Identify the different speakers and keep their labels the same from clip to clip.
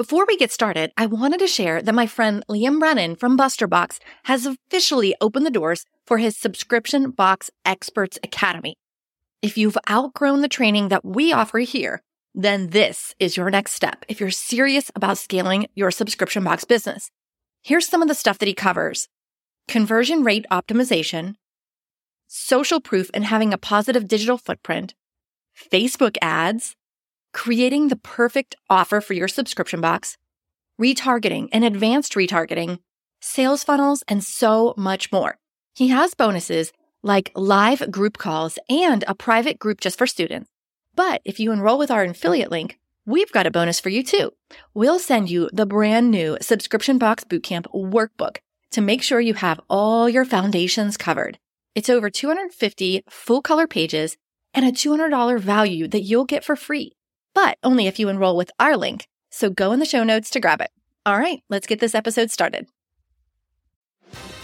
Speaker 1: Before we get started, I wanted to share that my friend Liam Brennan from BusterBox has officially opened the doors for his Subscription Box Experts Academy. If you've outgrown the training that we offer here, then this is your next step if you're serious about scaling your subscription box business. Here's some of the stuff that he covers conversion rate optimization, social proof and having a positive digital footprint, Facebook ads, creating the perfect offer for your subscription box, retargeting and advanced retargeting, sales funnels, and so much more. He has bonuses like live group calls and a private group just for students. But if you enroll with our affiliate link, we've got a bonus for you too. We'll send you the brand new Subscription Box Bootcamp workbook to make sure you have all your foundations covered. It's over 250 full color pages and a $200 value that you'll get for free but only if you enroll with our link. So go in the show notes to grab it. All right, let's get this episode started.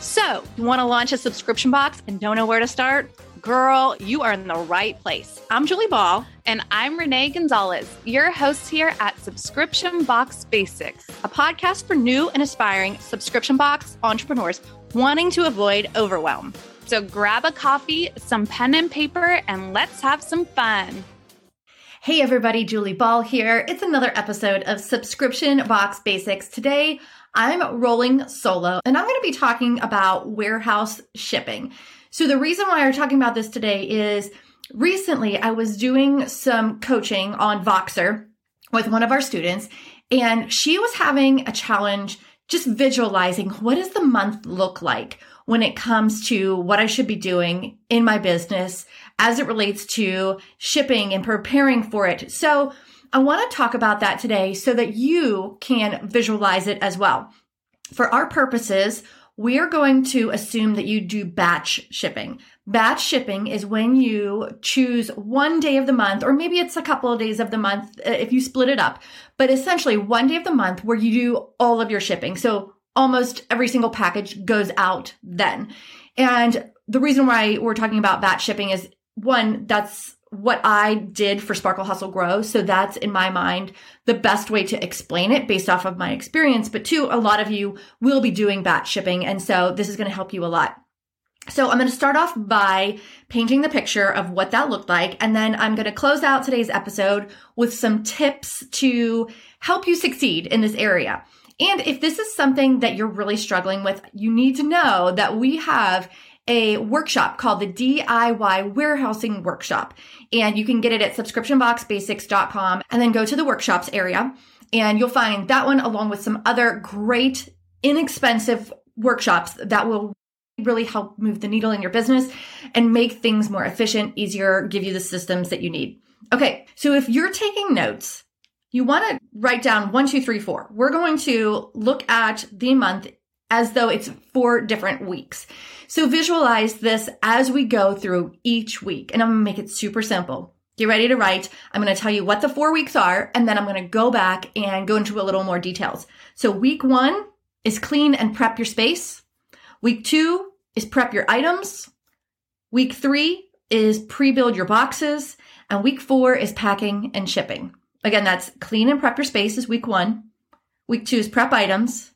Speaker 1: So, you want to launch a subscription box and don't know where to start? Girl, you are in the right place. I'm Julie Ball.
Speaker 2: And I'm Renee Gonzalez, your host here at Subscription Box Basics,
Speaker 1: a podcast for new and aspiring subscription box entrepreneurs wanting to avoid overwhelm.
Speaker 2: So grab a coffee, some pen and paper, and let's have some fun.
Speaker 1: Hey everybody, Julie Ball here. It's another episode of Subscription Box Basics. Today, I'm rolling solo and I'm going to be talking about warehouse shipping. So the reason why we're talking about this today is recently I was doing some coaching on Voxer with one of our students and she was having a challenge just visualizing what does the month look like when it comes to what I should be doing in my business as it relates to shipping and preparing for it. So I want to talk about that today so that you can visualize it as well. For our purposes, we are going to assume that you do batch shipping. Batch shipping is when you choose one day of the month, or maybe it's a couple of days of the month uh, if you split it up, but essentially one day of the month where you do all of your shipping. So almost every single package goes out then. And the reason why we're talking about batch shipping is one, that's what I did for Sparkle Hustle Grow. So that's in my mind the best way to explain it based off of my experience. But two, a lot of you will be doing batch shipping. And so this is going to help you a lot. So I'm going to start off by painting the picture of what that looked like. And then I'm going to close out today's episode with some tips to help you succeed in this area. And if this is something that you're really struggling with, you need to know that we have a workshop called the DIY Warehousing Workshop. And you can get it at subscriptionboxbasics.com and then go to the workshops area. And you'll find that one along with some other great, inexpensive workshops that will really help move the needle in your business and make things more efficient, easier, give you the systems that you need. Okay, so if you're taking notes, you want to write down one, two, three, four. We're going to look at the month as though it's four different weeks. So visualize this as we go through each week. And I'm to make it super simple. Get ready to write. I'm to tell you what the four weeks are, and then I'm to go back and go into a little more details. So week one is clean and prep your space. Week two is prep your items. Week three is pre-build your boxes. And week four is packing and shipping. Again, that's clean and prep your space is week one. Week two is prep items.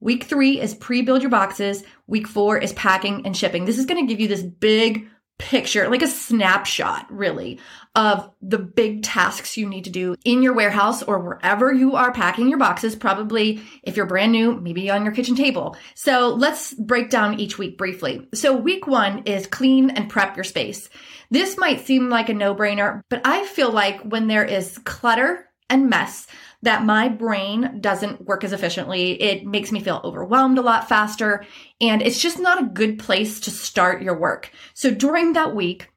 Speaker 1: Week three is pre build your boxes. Week four is packing and shipping. This is going to give you this big picture, like a snapshot, really, of the big tasks you need to do in your warehouse or wherever you are packing your boxes. Probably if you're brand new, maybe on your kitchen table. So let's break down each week briefly. So week one is clean and prep your space. This might seem like a no brainer, but I feel like when there is clutter and mess, that my brain doesn't work as efficiently. It makes me feel overwhelmed a lot faster. And it's just not a good place to start your work. So during that week,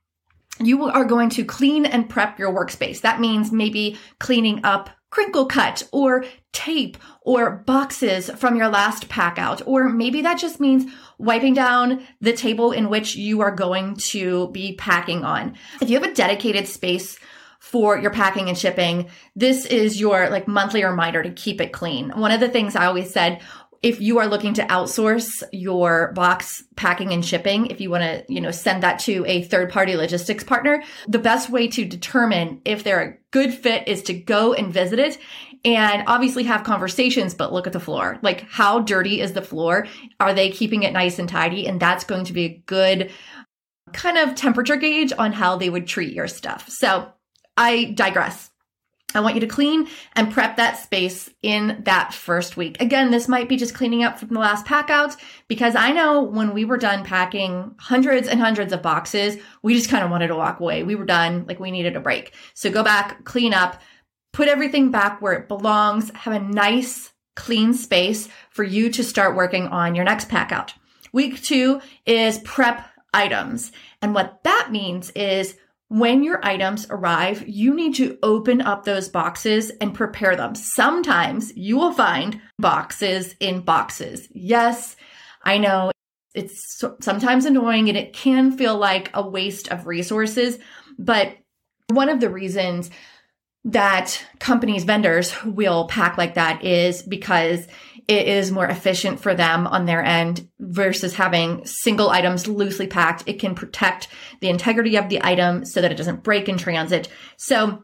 Speaker 1: you are going to clean and prep your workspace. That means maybe cleaning up crinkle cut or tape or boxes from your last pack out. Or maybe that just means wiping down the table in which you are going to be packing on. If you have a dedicated space for your packing and shipping, this is your like monthly reminder to keep it clean. One of the things I always said if you are looking to outsource your box packing and shipping, if you want to, you know, send that to a third party logistics partner, the best way to determine if they're a good fit is to go and visit it and obviously have conversations, but look at the floor. Like, how dirty is the floor? Are they keeping it nice and tidy? And that's going to be a good kind of temperature gauge on how they would treat your stuff. So I digress. I want you to clean and prep that space in that first week. Again, this might be just cleaning up from the last pack outs because I know when we were done packing hundreds and hundreds of boxes, we just kind of wanted to walk away. We were done, like we needed a break. So go back, clean up, put everything back where it belongs, have a nice clean space for you to start working on your next pack out. Week two is prep items. And what that means is when your items arrive, you need to open up those boxes and prepare them. Sometimes you will find boxes in boxes. Yes, I know it's sometimes annoying and it can feel like a waste of resources, but one of the reasons that companies, vendors will pack like that is because it is more efficient for them on their end versus having single items loosely packed. It can protect the integrity of the item so that it doesn't break in transit. So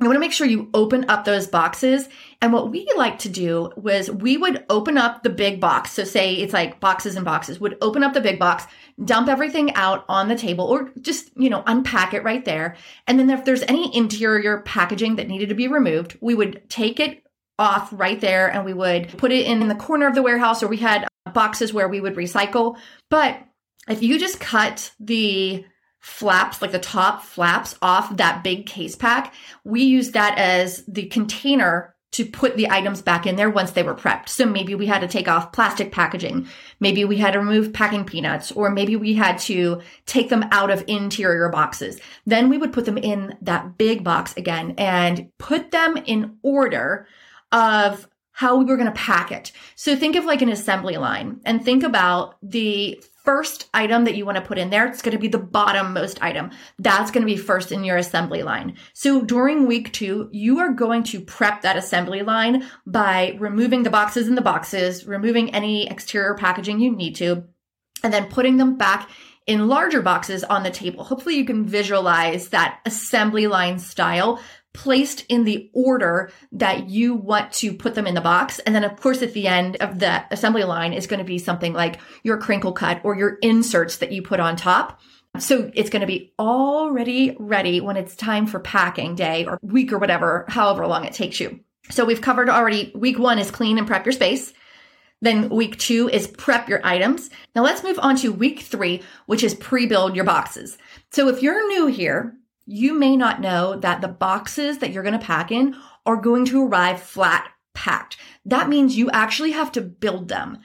Speaker 1: you want to make sure you open up those boxes. And what we like to do was we would open up the big box. So say it's like boxes and boxes, would open up the big box, dump everything out on the table or just, you know, unpack it right there. And then if there's any interior packaging that needed to be removed, we would take it off right there and we would put it in the corner of the warehouse or we had uh, boxes where we would recycle. But if you just cut the flaps, like the top flaps off that big case pack, we use that as the container to put the items back in there once they were prepped. So maybe we had to take off plastic packaging. Maybe we had to remove packing peanuts, or maybe we had to take them out of interior boxes. Then we would put them in that big box again and put them in order of how we were going to pack it. So think of like an assembly line and think about the first item that you want to put in there. It's going to be the bottom most item. That's going to be first in your assembly line. So during week two, you are going to prep that assembly line by removing the boxes in the boxes, removing any exterior packaging you need to, and then putting them back in larger boxes on the table. Hopefully you can visualize that assembly line style placed in the order that you want to put them in the box. And then, of course, at the end of the assembly line is going to be something like your crinkle cut or your inserts that you put on top. So it's going to be already ready when it's time for packing day or week or whatever, however long it takes you. So we've covered already week one is clean and prep your space. Then week two is prep your items. Now let's move on to week three, which is pre-build your boxes. So if you're new here, you may not know that the boxes that you're going to pack in are going to arrive flat packed. That means you actually have to build them.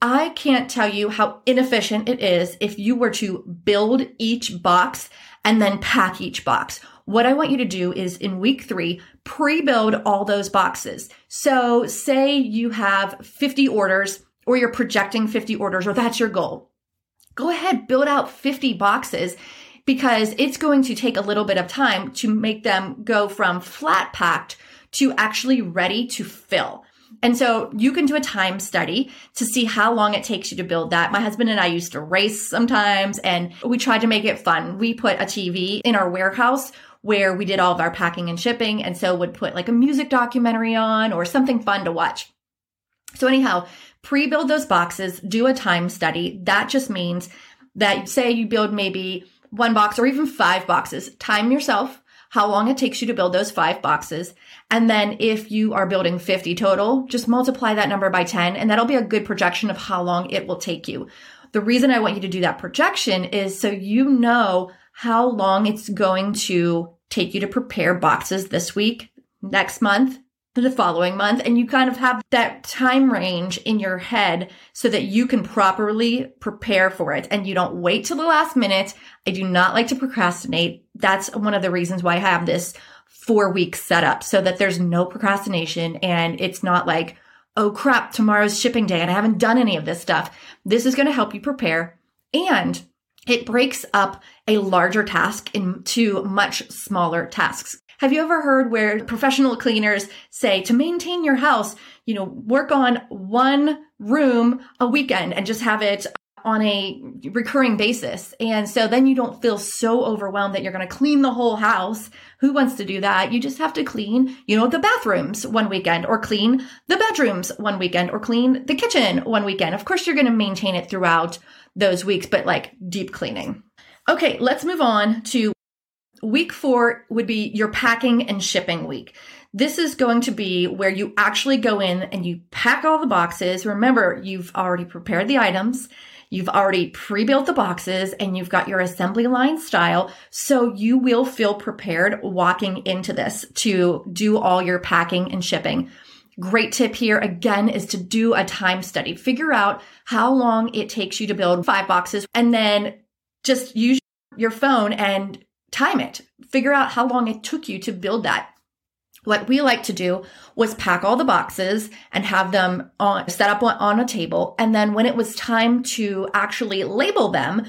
Speaker 1: I can't tell you how inefficient it is if you were to build each box and then pack each box. What I want you to do is in week three, pre-build all those boxes. So say you have 50 orders or you're projecting 50 orders or that's your goal. Go ahead, build out 50 boxes because it's going to take a little bit of time to make them go from flat packed to actually ready to fill. And so you can do a time study to see how long it takes you to build that. My husband and I used to race sometimes and we tried to make it fun. We put a TV in our warehouse where we did all of our packing and shipping. And so would put like a music documentary on or something fun to watch. So anyhow, pre-build those boxes, do a time study. That just means that say you build maybe one box or even five boxes. Time yourself how long it takes you to build those five boxes. And then if you are building 50 total, just multiply that number by 10 and that'll be a good projection of how long it will take you. The reason I want you to do that projection is so you know how long it's going to take you to prepare boxes this week, next month, the following month and you kind of have that time range in your head so that you can properly prepare for it and you don't wait till the last minute. I do not like to procrastinate. That's one of the reasons why I have this four week setup so that there's no procrastination and it's not like, oh crap, tomorrow's shipping day and I haven't done any of this stuff. This is going to help you prepare and it breaks up a larger task into much smaller tasks. Have you ever heard where professional cleaners say to maintain your house, you know, work on one room a weekend and just have it on a recurring basis. And so then you don't feel so overwhelmed that you're going to clean the whole house. Who wants to do that? You just have to clean, you know, the bathrooms one weekend or clean the bedrooms one weekend or clean the kitchen one weekend. Of course, you're going to maintain it throughout those weeks, but like deep cleaning. Okay, let's move on to week four would be your packing and shipping week. This is going to be where you actually go in and you pack all the boxes. Remember, you've already prepared the items. You've already pre-built the boxes and you've got your assembly line style. So you will feel prepared walking into this to do all your packing and shipping. Great tip here again is to do a time study. Figure out how long it takes you to build five boxes and then just use your phone and time it. Figure out how long it took you to build that what we like to do was pack all the boxes and have them on, set up on a table. And then when it was time to actually label them,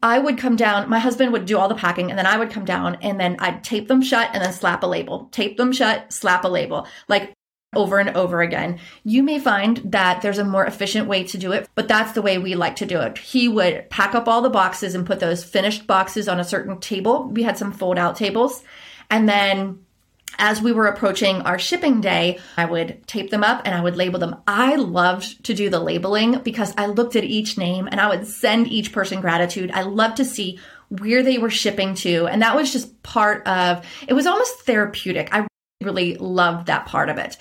Speaker 1: I would come down, my husband would do all the packing, and then I would come down and then I'd tape them shut and then slap a label. Tape them shut, slap a label. Like over and over again. You may find that there's a more efficient way to do it, but that's the way we like to do it. He would pack up all the boxes and put those finished boxes on a certain table. We had some fold out tables. And then as we were approaching our shipping day, I would tape them up and I would label them. I loved to do the labeling because I looked at each name and I would send each person gratitude. I loved to see where they were shipping to. And that was just part of it was almost therapeutic. I really loved that part of it.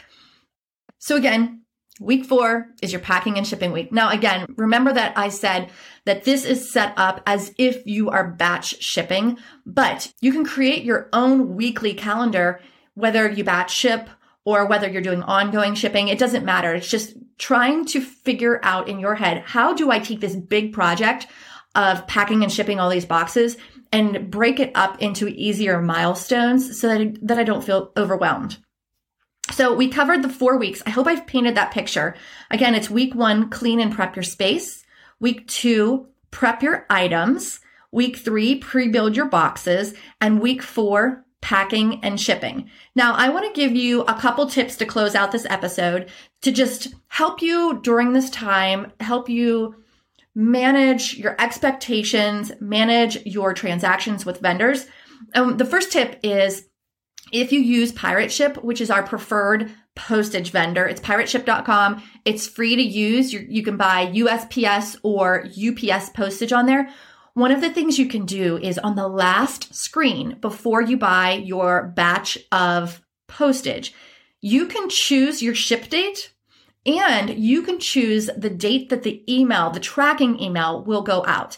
Speaker 1: So again, week four is your packing and shipping week. Now, again, remember that I said that this is set up as if you are batch shipping, but you can create your own weekly calendar whether you batch ship or whether you're doing ongoing shipping, it doesn't matter. It's just trying to figure out in your head, how do I take this big project of packing and shipping all these boxes and break it up into easier milestones so that I, that I don't feel overwhelmed. So we covered the four weeks. I hope I've painted that picture. Again, it's week one, clean and prep your space. Week two, prep your items. Week three, pre-build your boxes. And week four, packing and shipping. Now, I want to give you a couple tips to close out this episode to just help you during this time, help you manage your expectations, manage your transactions with vendors. Um, the first tip is if you use Pirate Ship, which is our preferred postage vendor, it's pirateship.com. It's free to use. you you can buy USPS or UPS postage on there. One of the things you can do is on the last screen before you buy your batch of postage, you can choose your ship date and you can choose the date that the email, the tracking email will go out.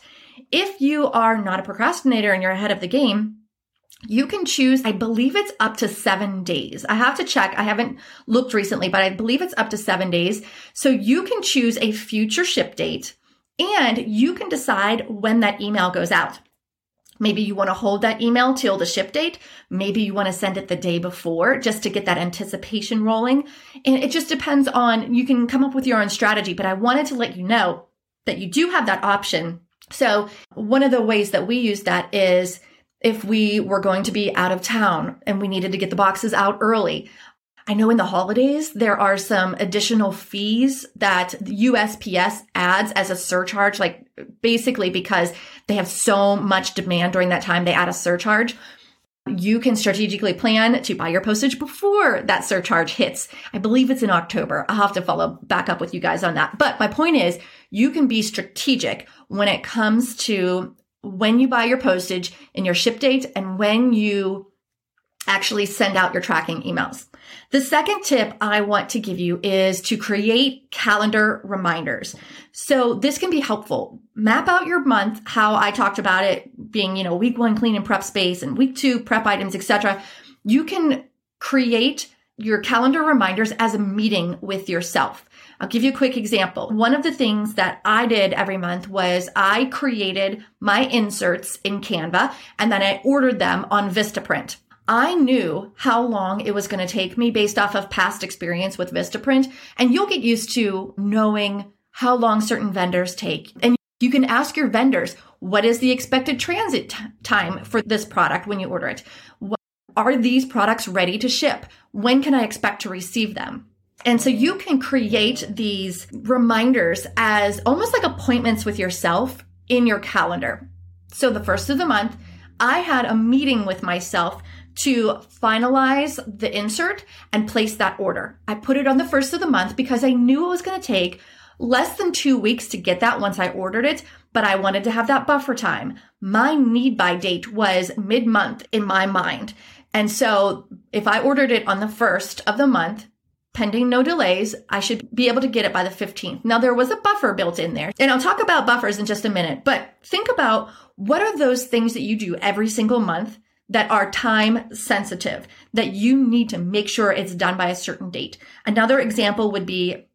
Speaker 1: If you are not a procrastinator and you're ahead of the game, you can choose, I believe it's up to seven days. I have to check. I haven't looked recently, but I believe it's up to seven days. So you can choose a future ship date and you can decide when that email goes out. Maybe you want to hold that email till the ship date. Maybe you want to send it the day before just to get that anticipation rolling. And it just depends on, you can come up with your own strategy, but I wanted to let you know that you do have that option. So one of the ways that we use that is if we were going to be out of town and we needed to get the boxes out early. I know in the holidays, there are some additional fees that USPS adds as a surcharge, like basically because they have so much demand during that time, they add a surcharge. You can strategically plan to buy your postage before that surcharge hits. I believe it's in October. I'll have to follow back up with you guys on that. But my point is, you can be strategic when it comes to when you buy your postage and your ship date and when you actually send out your tracking emails. The second tip I want to give you is to create calendar reminders. So this can be helpful. Map out your month, how I talked about it being, you know, week one clean and prep space and week two prep items, etc. You can create your calendar reminders as a meeting with yourself. I'll give you a quick example. One of the things that I did every month was I created my inserts in Canva and then I ordered them on Vistaprint. I knew how long it was going to take me based off of past experience with Vistaprint. And you'll get used to knowing how long certain vendors take. And you can ask your vendors, what is the expected transit t- time for this product when you order it? What, are these products ready to ship? When can I expect to receive them? And so you can create these reminders as almost like appointments with yourself in your calendar. So the first of the month, I had a meeting with myself to finalize the insert and place that order. I put it on the first of the month because I knew it was going to take less than two weeks to get that once I ordered it, but I wanted to have that buffer time. My need by date was mid month in my mind. And so if I ordered it on the first of the month, pending no delays, I should be able to get it by the 15th. Now there was a buffer built in there and I'll talk about buffers in just a minute, but think about what are those things that you do every single month that are time sensitive that you need to make sure it's done by a certain date. Another example would be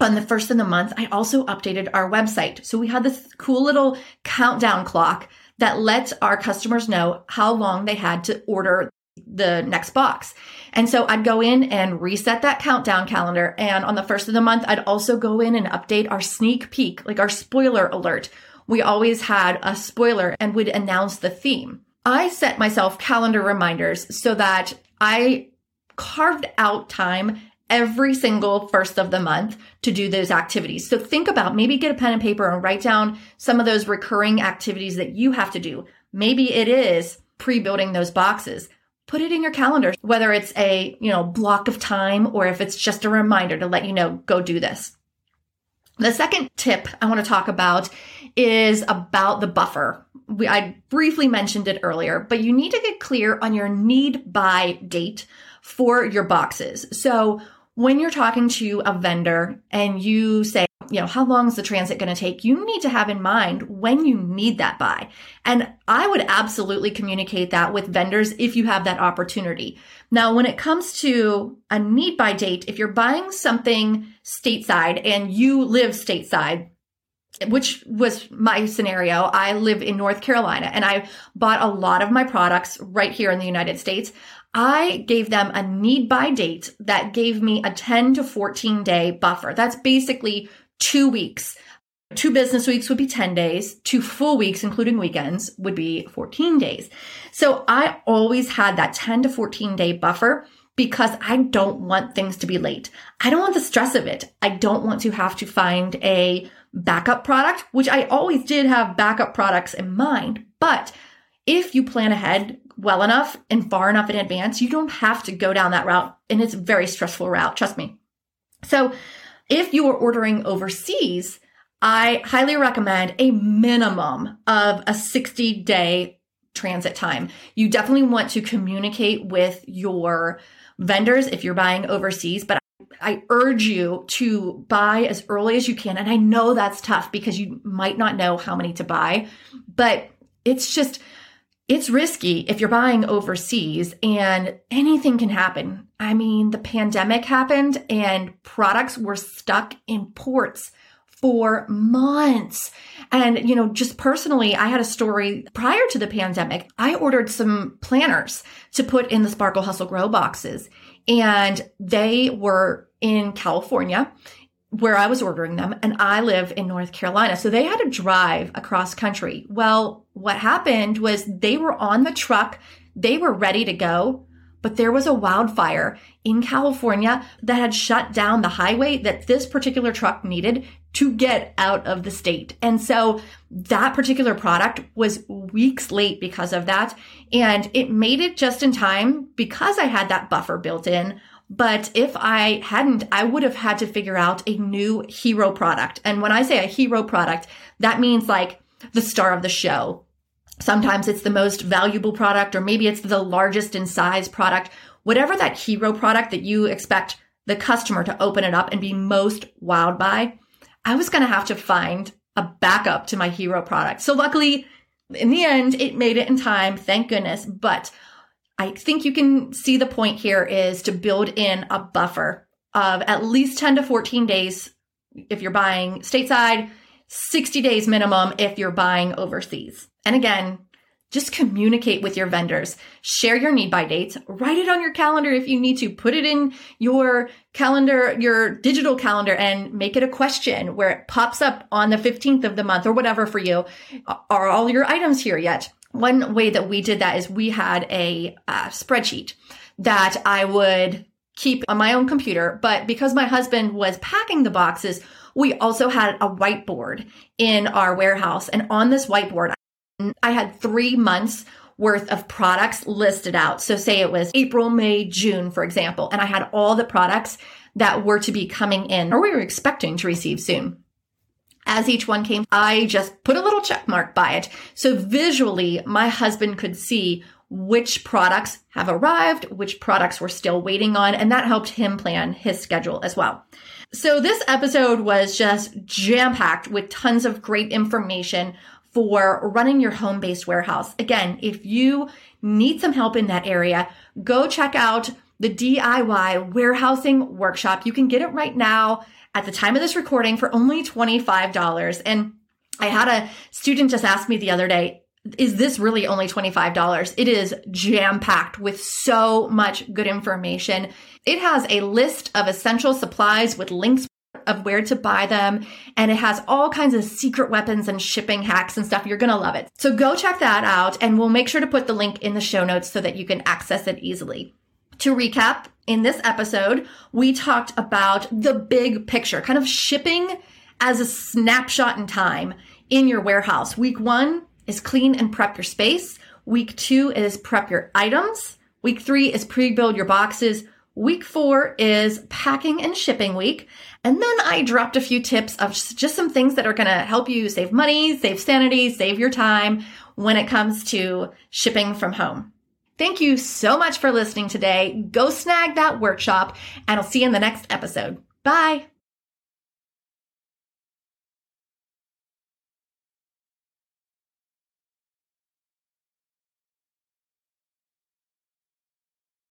Speaker 1: on the first of the month, I also updated our website. So we had this cool little countdown clock that lets our customers know how long they had to order the next box. And so I'd go in and reset that countdown calendar. And on the first of the month, I'd also go in and update our sneak peek, like our spoiler alert. We always had a spoiler and would announce the theme. I set myself calendar reminders so that I carved out time every single first of the month to do those activities. So think about maybe get a pen and paper and write down some of those recurring activities that you have to do. Maybe it is pre-building those boxes. Put it in your calendar, whether it's a, you know, block of time or if it's just a reminder to let you know, go do this. The second tip I want to talk about is about the buffer. We, I briefly mentioned it earlier, but you need to get clear on your need by date for your boxes. So when you're talking to a vendor and you say, you know, how long is the transit going to take? You need to have in mind when you need that by. And I would absolutely communicate that with vendors if you have that opportunity. Now, when it comes to a need by date, if you're buying something stateside and you live stateside, which was my scenario. I live in North Carolina and I bought a lot of my products right here in the United States. I gave them a need by date that gave me a 10 to 14 day buffer. That's basically two weeks. Two business weeks would be 10 days. Two full weeks, including weekends, would be 14 days. So I always had that 10 to 14 day buffer because I don't want things to be late. I don't want the stress of it. I don't want to have to find a backup product, which I always did have backup products in mind. But if you plan ahead well enough and far enough in advance, you don't have to go down that route. And it's a very stressful route, trust me. So if you are ordering overseas, I highly recommend a minimum of a 60 day transit time. You definitely want to communicate with your vendors if you're buying overseas, but I urge you to buy as early as you can. And I know that's tough because you might not know how many to buy, but it's just, it's risky if you're buying overseas and anything can happen. I mean, the pandemic happened and products were stuck in ports for months. And, you know, just personally, I had a story prior to the pandemic. I ordered some planners to put in the Sparkle Hustle Grow boxes and they were in California where I was ordering them and I live in North Carolina. So they had to drive across country. Well, what happened was they were on the truck. They were ready to go, but there was a wildfire in California that had shut down the highway that this particular truck needed to get out of the state. And so that particular product was weeks late because of that. And it made it just in time because I had that buffer built in but if I hadn't, I would have had to figure out a new hero product. And when I say a hero product, that means like the star of the show. Sometimes it's the most valuable product, or maybe it's the largest in size product. Whatever that hero product that you expect the customer to open it up and be most wowed by, I was going to have to find a backup to my hero product. So luckily, in the end, it made it in time. Thank goodness. But I think you can see the point here is to build in a buffer of at least 10 to 14 days if you're buying stateside, 60 days minimum if you're buying overseas. And again, just communicate with your vendors. Share your need by dates. Write it on your calendar if you need to. Put it in your calendar, your digital calendar, and make it a question where it pops up on the 15th of the month or whatever for you. Are all your items here yet? one way that we did that is we had a uh, spreadsheet that I would keep on my own computer, but because my husband was packing the boxes, we also had a whiteboard in our warehouse. And on this whiteboard, I had three months worth of products listed out. So say it was April, May, June, for example, and I had all the products that were to be coming in or we were expecting to receive soon. As each one came, I just put a little check mark by it. So visually, my husband could see which products have arrived, which products we're still waiting on, and that helped him plan his schedule as well. So this episode was just jam packed with tons of great information for running your home based warehouse. Again, if you need some help in that area, go check out the DIY warehousing workshop. You can get it right now at the time of this recording for only $25. And I had a student just ask me the other day, is this really only $25? It is jam packed with so much good information. It has a list of essential supplies with links of where to buy them. And it has all kinds of secret weapons and shipping hacks and stuff. You're going to love it. So go check that out and we'll make sure to put the link in the show notes so that you can access it easily. To recap, in this episode, we talked about the big picture, kind of shipping as a snapshot in time in your warehouse. Week one is clean and prep your space. Week two is prep your items. Week three is pre build your boxes. Week four is packing and shipping week. And then I dropped a few tips of just some things that are going to help you save money, save sanity, save your time when it comes to shipping from home. Thank you so much for listening today. Go snag that workshop and I'll see you in the next episode. Bye.